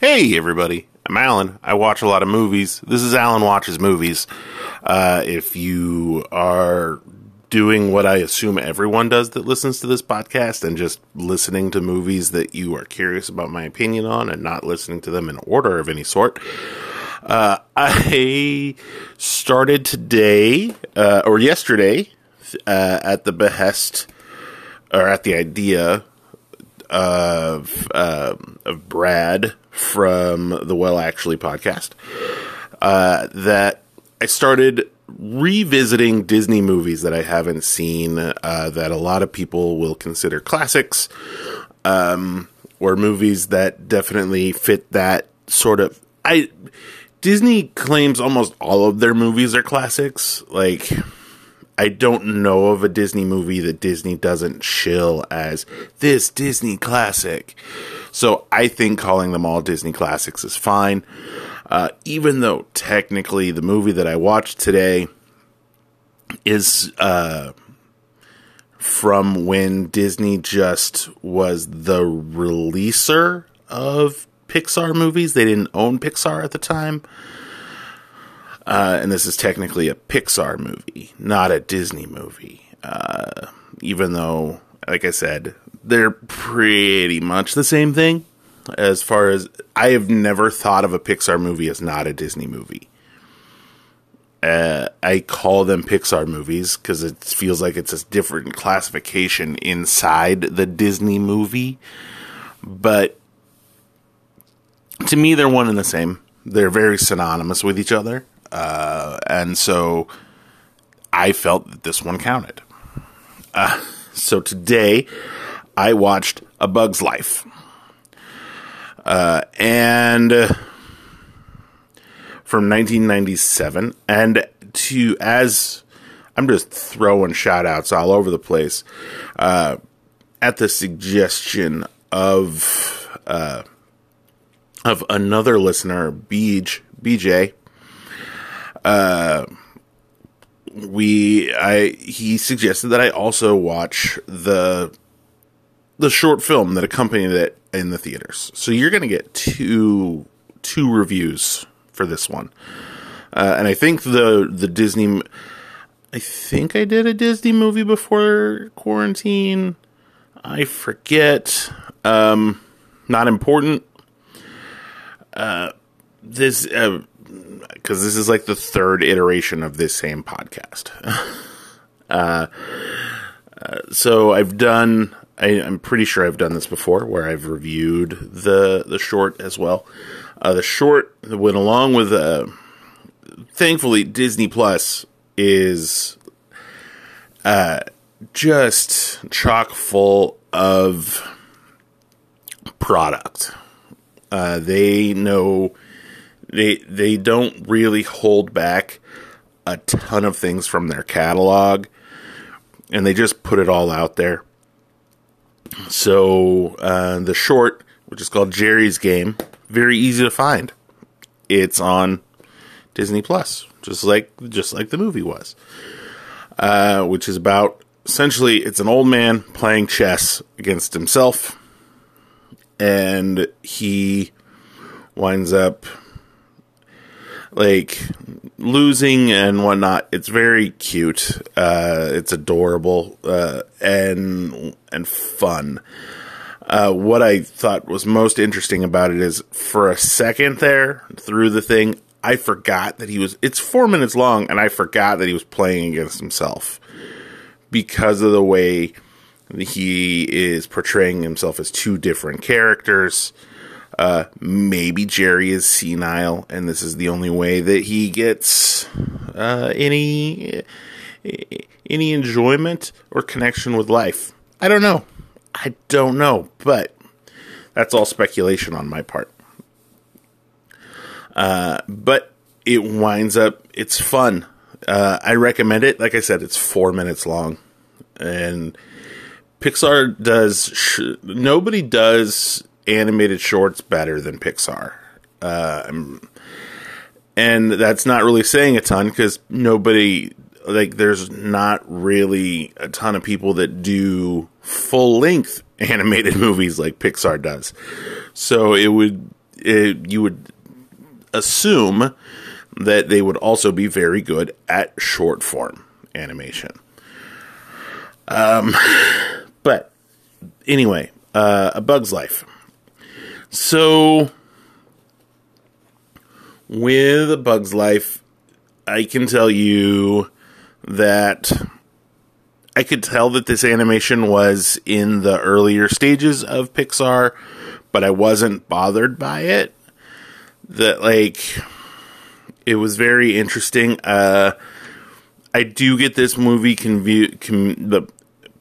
Hey, everybody. I'm Alan. I watch a lot of movies. This is Alan Watches Movies. Uh, if you are doing what I assume everyone does that listens to this podcast and just listening to movies that you are curious about my opinion on and not listening to them in order of any sort, uh, I started today, uh, or yesterday, uh, at the behest, or at the idea of, um, of Brad from the Well Actually podcast, uh, that I started revisiting Disney movies that I haven't seen uh, that a lot of people will consider classics, um, or movies that definitely fit that sort of. I Disney claims almost all of their movies are classics. Like, I don't know of a Disney movie that Disney doesn't shill as this Disney classic. So I think calling them all Disney classics is fine. Uh, even though technically the movie that I watched today is uh, from when Disney just was the releaser of Pixar movies. They didn't own Pixar at the time. Uh, and this is technically a Pixar movie, not a Disney movie. Uh, even though, like I said, they're pretty much the same thing as far as I have never thought of a Pixar movie as not a Disney movie. Uh, I call them Pixar movies because it feels like it's a different classification inside the Disney movie. But to me, they're one and the same. They're very synonymous with each other. Uh, and so I felt that this one counted. Uh, so today I watched A Bug's Life. Uh, and uh, from 1997. And to, as I'm just throwing shout outs all over the place, uh, at the suggestion of, uh, of another listener, Beej, BJ, uh, we, I, he suggested that I also watch the, the short film that accompanied it in the theaters. So you're going to get two two reviews for this one. Uh, and I think the the Disney I think I did a Disney movie before quarantine. I forget. Um not important. Uh this uh because this is like the third iteration of this same podcast. uh, uh, so I've done I, am pretty sure I've done this before, where I've reviewed the the short as well. Uh, the short went along with, uh, thankfully, Disney Plus is uh, just chock full of product. Uh, they know they they don't really hold back a ton of things from their catalog, and they just put it all out there so uh, the short, which is called Geri's Game, very easy to find. It's on Disney Plus, just like just like the movie was, uh, which is about essentially it's an old man playing chess against himself, and he winds up like losing and whatnot. It's very cute. Uh, it's adorable uh, and and fun. Uh, what I thought was most interesting about it is for a second there through the thing, I forgot that he was. It's four minutes long, and I forgot that he was playing against himself because of the way he is portraying himself as two different characters. Uh, maybe Geri is senile, and this is the only way that he gets uh, any any enjoyment or connection with life. I don't know. I don't know, but that's all speculation on my part. Uh, but it winds up. It's fun. Uh, I recommend it. Like I said, it's four minutes long, and Pixar does. Sh- nobody does animated shorts better than Pixar. Uh, and that's not really saying a ton because nobody, like, there's not really a ton of people that do full length animated movies like Pixar does. So it would, it, you would assume that they would also be very good at short form animation. Um, but anyway, uh, A Bug's Life. So, with Bug's Life, I can tell you that I could tell that this animation was in the earlier stages of Pixar, but I wasn't bothered by it. That, like, it was very interesting. Uh, I do get this movie confu- com- the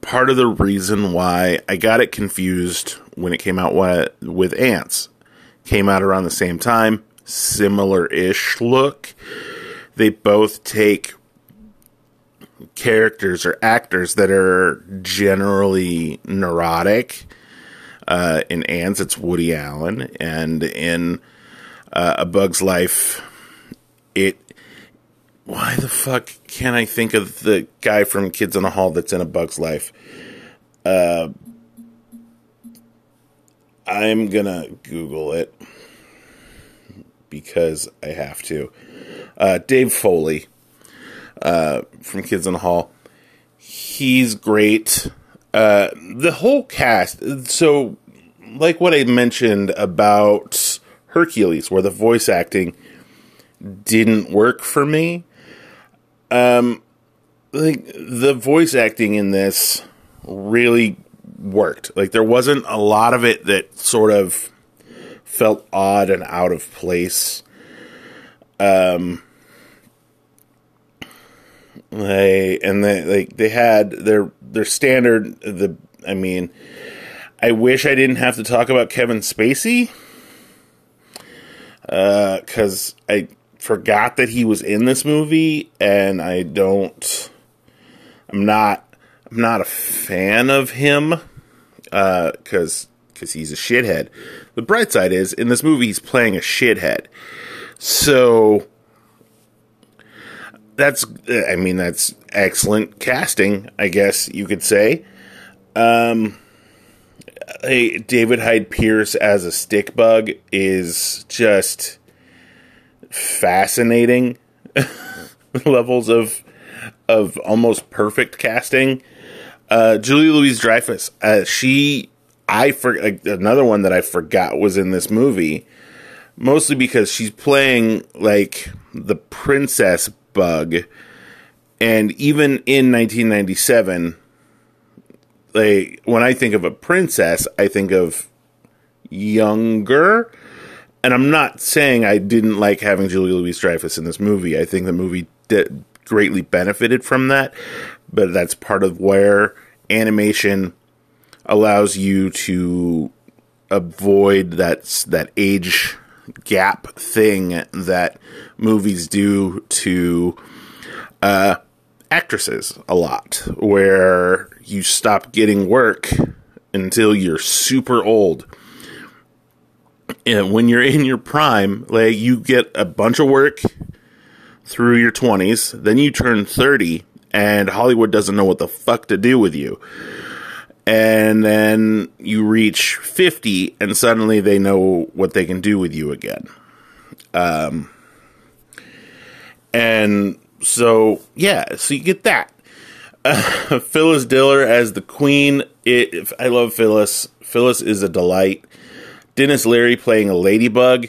part of the reason why I got it confused when it came out with, Antz came out around the same time, similar ish look. They both take characters or actors that are generally neurotic. Uh, in Antz, it's Woody Allen, and in uh, A Bug's Life, it. Why the fuck can't I think of the guy from Kids in the Hall that's in A Bug's Life? Uh, I'm gonna Google it because I have to. Uh, Dave Foley uh, from Kids in the Hall. He's great. Uh, the whole cast. So, like what I mentioned about Hercules, where the voice acting didn't work for me. Um, like the voice acting in this really worked. Like there wasn't a lot of it that sort of felt odd and out of place. Um, they and they like they had their their standard. The I mean, I wish I didn't have to talk about Kevin Spacey because uh, I forgot that he was in this movie, and I don't. I'm not. I'm not a fan of him because uh, because he's a shithead. The bright side is in this movie he's playing a shithead, so that's I mean that's excellent casting, I guess you could say. Um, hey, David Hyde Pierce as a stick bug is just fascinating levels of of almost perfect casting. Uh, Julie Louise Dreyfus, uh, she I for another one that I forgot was in this movie, mostly because she's playing like the princess bug, and even in 1997, like when I think of a princess, I think of younger. And I'm not saying I didn't like having Julie Louise Dreyfus in this movie. I think the movie did greatly benefited from that, but that's part of where animation allows you to avoid that that age gap thing that movies do to uh, actresses a lot, where you stop getting work until you're super old. And when you're in your prime, like you get a bunch of work through your 20s, then you turn 30, and Hollywood doesn't know what the fuck to do with you. And then you reach 50, and suddenly they know what they can do with you again. Um, and so, yeah, so you get that. Uh, Phyllis Diller as the queen. It, I love Phyllis. Phyllis is a delight. Denis Leary playing a ladybug.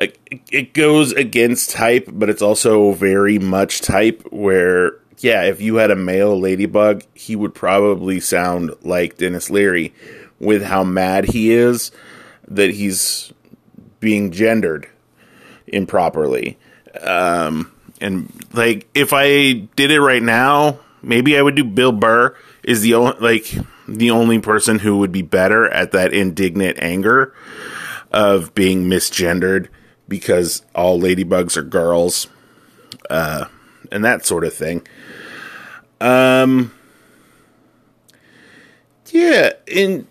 It goes against type, but it's also very much type. Where, yeah, if you had a male ladybug, he would probably sound like Denis Leary with how mad he is that he's being gendered improperly. Um, and like, if I did it right now, maybe I would do Bill Burr. Is the only like the only person who would be better at that indignant anger of being misgendered because all ladybugs are girls, uh, and that sort of thing. Um, yeah, in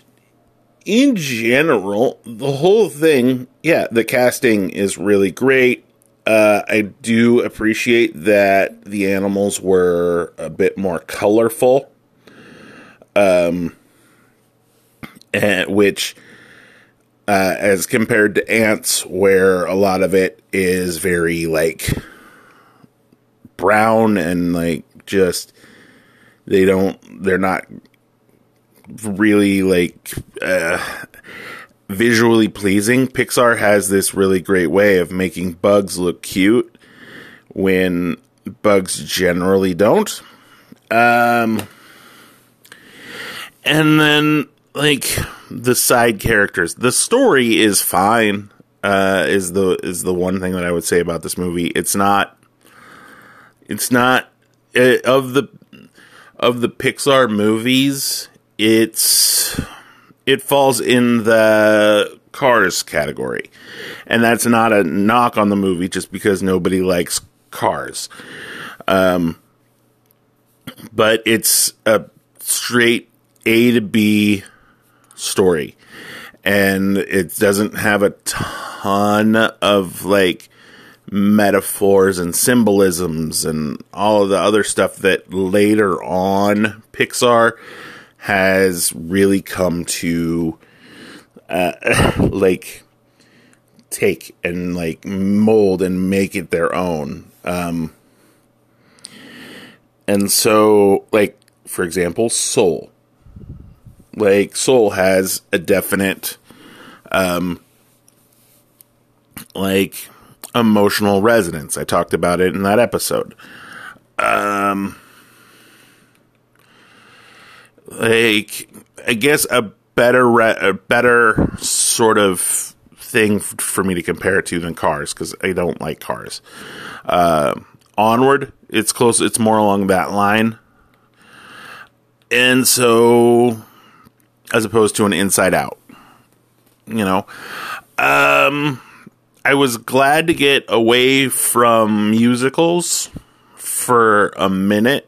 in general, the whole thing, yeah, the casting is really great. Uh, I do appreciate that the animals were a bit more colorful, um, and which uh, as compared to Antz, where a lot of it is very like brown and like just they don't they're not really like uh, visually pleasing. Pixar has this really great way of making bugs look cute when bugs generally don't. Um, and then like the side characters, the story is fine. Uh, is the is the one thing that I would say about this movie. It's not. It's not uh, of the of the Pixar movies. It's it falls in the Cars category, and that's not a knock on the movie just because nobody likes Cars. Um, but it's a straight A to B story. And it doesn't have a ton of like metaphors and symbolisms and all of the other stuff that later on Pixar has really come to uh, like take and like mold and make it their own. Um, and so, like, for example, Soul. Like, Soul has a definite, um, like, emotional resonance. I talked about it in that episode. Um, like, I guess a better, re- a better sort of thing f- for me to compare it to than Cars because I don't like Cars. Uh, Onward, it's close. It's more along that line, and so as opposed to an Inside Out, you know, um, I was glad to get away from musicals for a minute.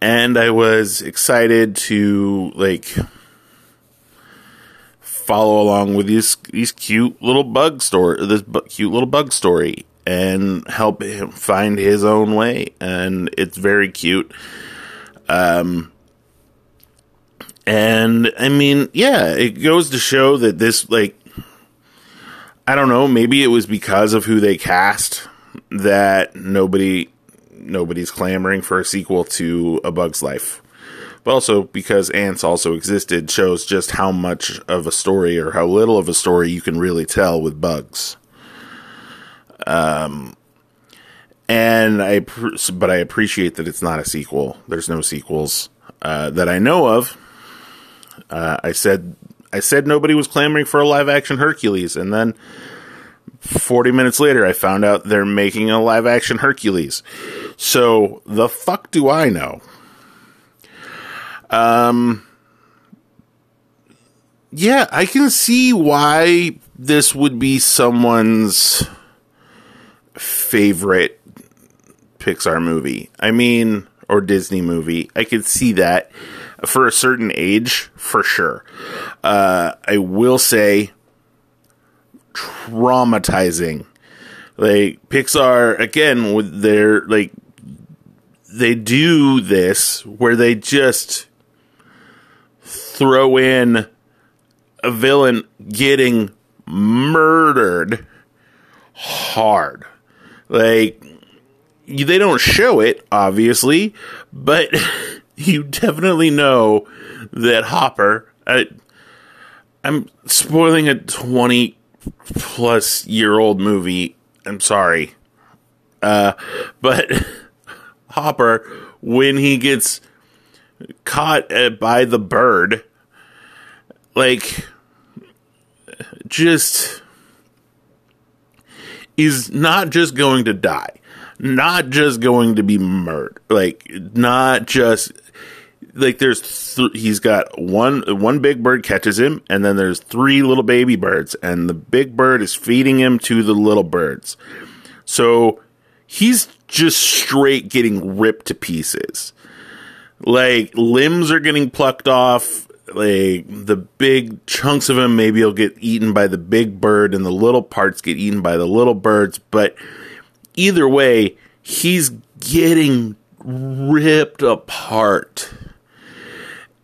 And I was excited to like follow along with these these cute little bug story, this bu- cute little bug story, and help him find his own way. And it's very cute. Um, and I mean, yeah, it goes to show that this, like, I don't know, maybe it was because of who they cast that nobody, nobody's clamoring for a sequel to A Bug's Life. But also because Antz also existed shows just how much of a story or how little of a story you can really tell with bugs. Um, and I, but I appreciate that it's not a sequel. There's no sequels uh, that I know of. Uh, I said I said nobody was clamoring for a live action Hercules, and then 40 minutes later, I found out they're making a live action Hercules. So the fuck do I know? Um, yeah, I can see why this would be someone's favorite Pixar movie. I mean, or Disney movie. I could see that for a certain age, for sure. Uh, I will say, traumatizing. Like Pixar again with their like they do this where they just throw in a villain getting murdered hard. Like they don't show it obviously, but you definitely know that Hopper. I, I'm spoiling a 20 plus year old movie. I'm sorry. Uh, but Hopper, when he gets caught uh, by the bird, like, just is not just going to die, not just going to be murdered, like, not just like there's th- he's got one one big bird catches him and then there's three little baby birds and the big bird is feeding him to the little birds. So he's just straight getting ripped to pieces. Like limbs are getting plucked off. Like the big chunks of him maybe will get eaten by the big bird and the little parts get eaten by the little birds but either way he's getting ripped apart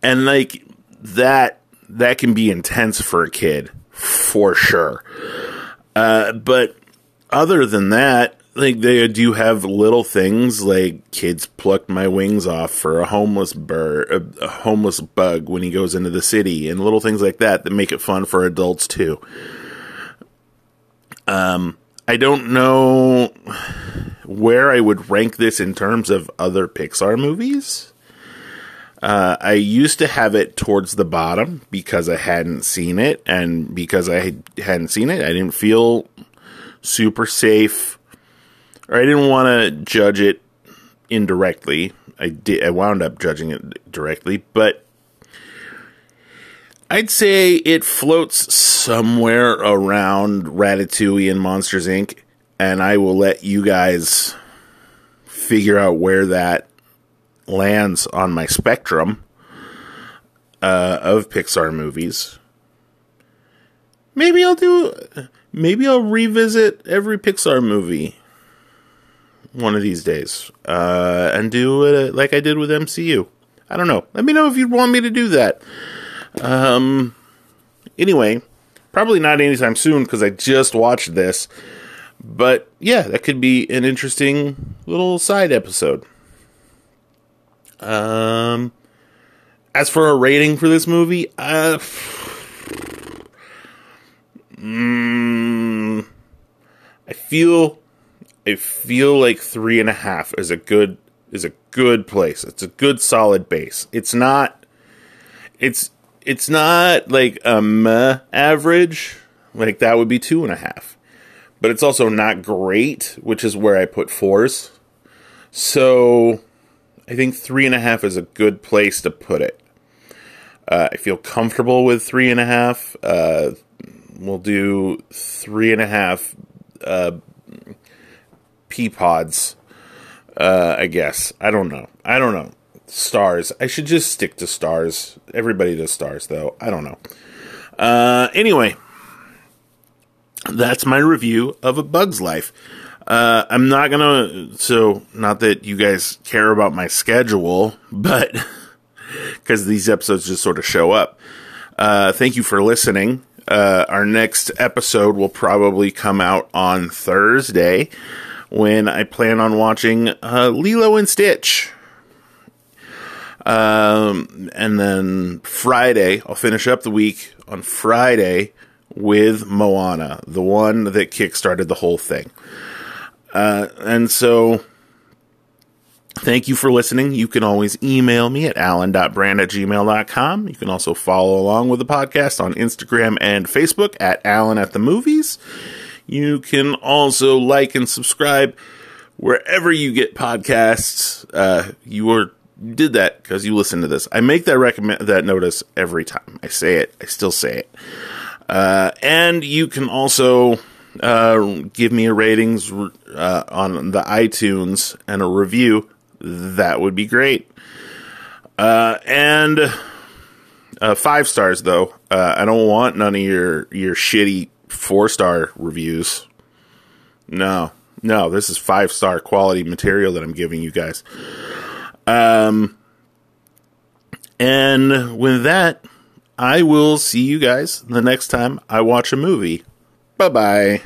and like that that can be intense for a kid, for sure. Uh, but other than that, like they do have little things like kids plucked my wings off for a homeless bird, a, homeless bug when he goes into the city, and little things like that that make it fun for adults too. Um, I don't know where I would rank this in terms of other Pixar movies. Uh, I used to have it towards the bottom because I hadn't seen it, and because I hadn't seen it, I didn't feel super safe, or I didn't want to judge it indirectly. I did. I wound up judging it directly, but I'd say it floats somewhere around Ratatouille and Monsters Inc. And I will let you guys figure out where that lands on my spectrum uh, of Pixar movies. Maybe I'll do. Maybe I'll revisit every Pixar movie one of these days uh, and do it like I did with MCU. I don't know. Let me know if you'd want me to do that. Um. Anyway, probably not anytime soon because I just watched this. But yeah, that could be an interesting little side episode. Um, as for a rating for this movie, uh, mm, I feel, I feel like three and a half is a good is a good place. It's a good solid base. It's not, it's it's not like a meh average. Like that would be two and a half, but it's also not great, which is where I put fours. So I think three and a half is a good place to put it. Uh, I feel comfortable with three and a half. Uh, we'll do three and a half uh, pea pods. Uh, I guess I don't know. I don't know. Stars. I should just stick to stars. Everybody does stars, though. I don't know. Uh, anyway, that's my review of A Bug's Life. Uh, I'm not gonna. So, not that you guys care about my schedule, but because these episodes just sort of show up. Uh, thank you for listening. Uh, our next episode will probably come out on Thursday when I plan on watching uh, Lilo and Stitch. Um, and then Friday, I'll finish up the week on Friday with Moana, the one that kickstarted the whole thing. Uh, and so, thank you for listening. You can always email me at alan.brand at gmail.com. You can also follow along with the podcast on Instagram and Facebook at Alan at the Movies. You can also like and subscribe wherever you get podcasts. Uh, you are did that because you listen to this. I make that recommend that notice every time I say it. I still say it. Uh, and you can also uh, give me a ratings uh, on the iTunes and a review. That would be great. Uh, and uh, five stars though. Uh, I don't want none of your your shitty four star reviews. No, no, this is five star quality material that I'm giving you guys. Um, and with that, I will see you guys the next time I watch a movie. Bye bye.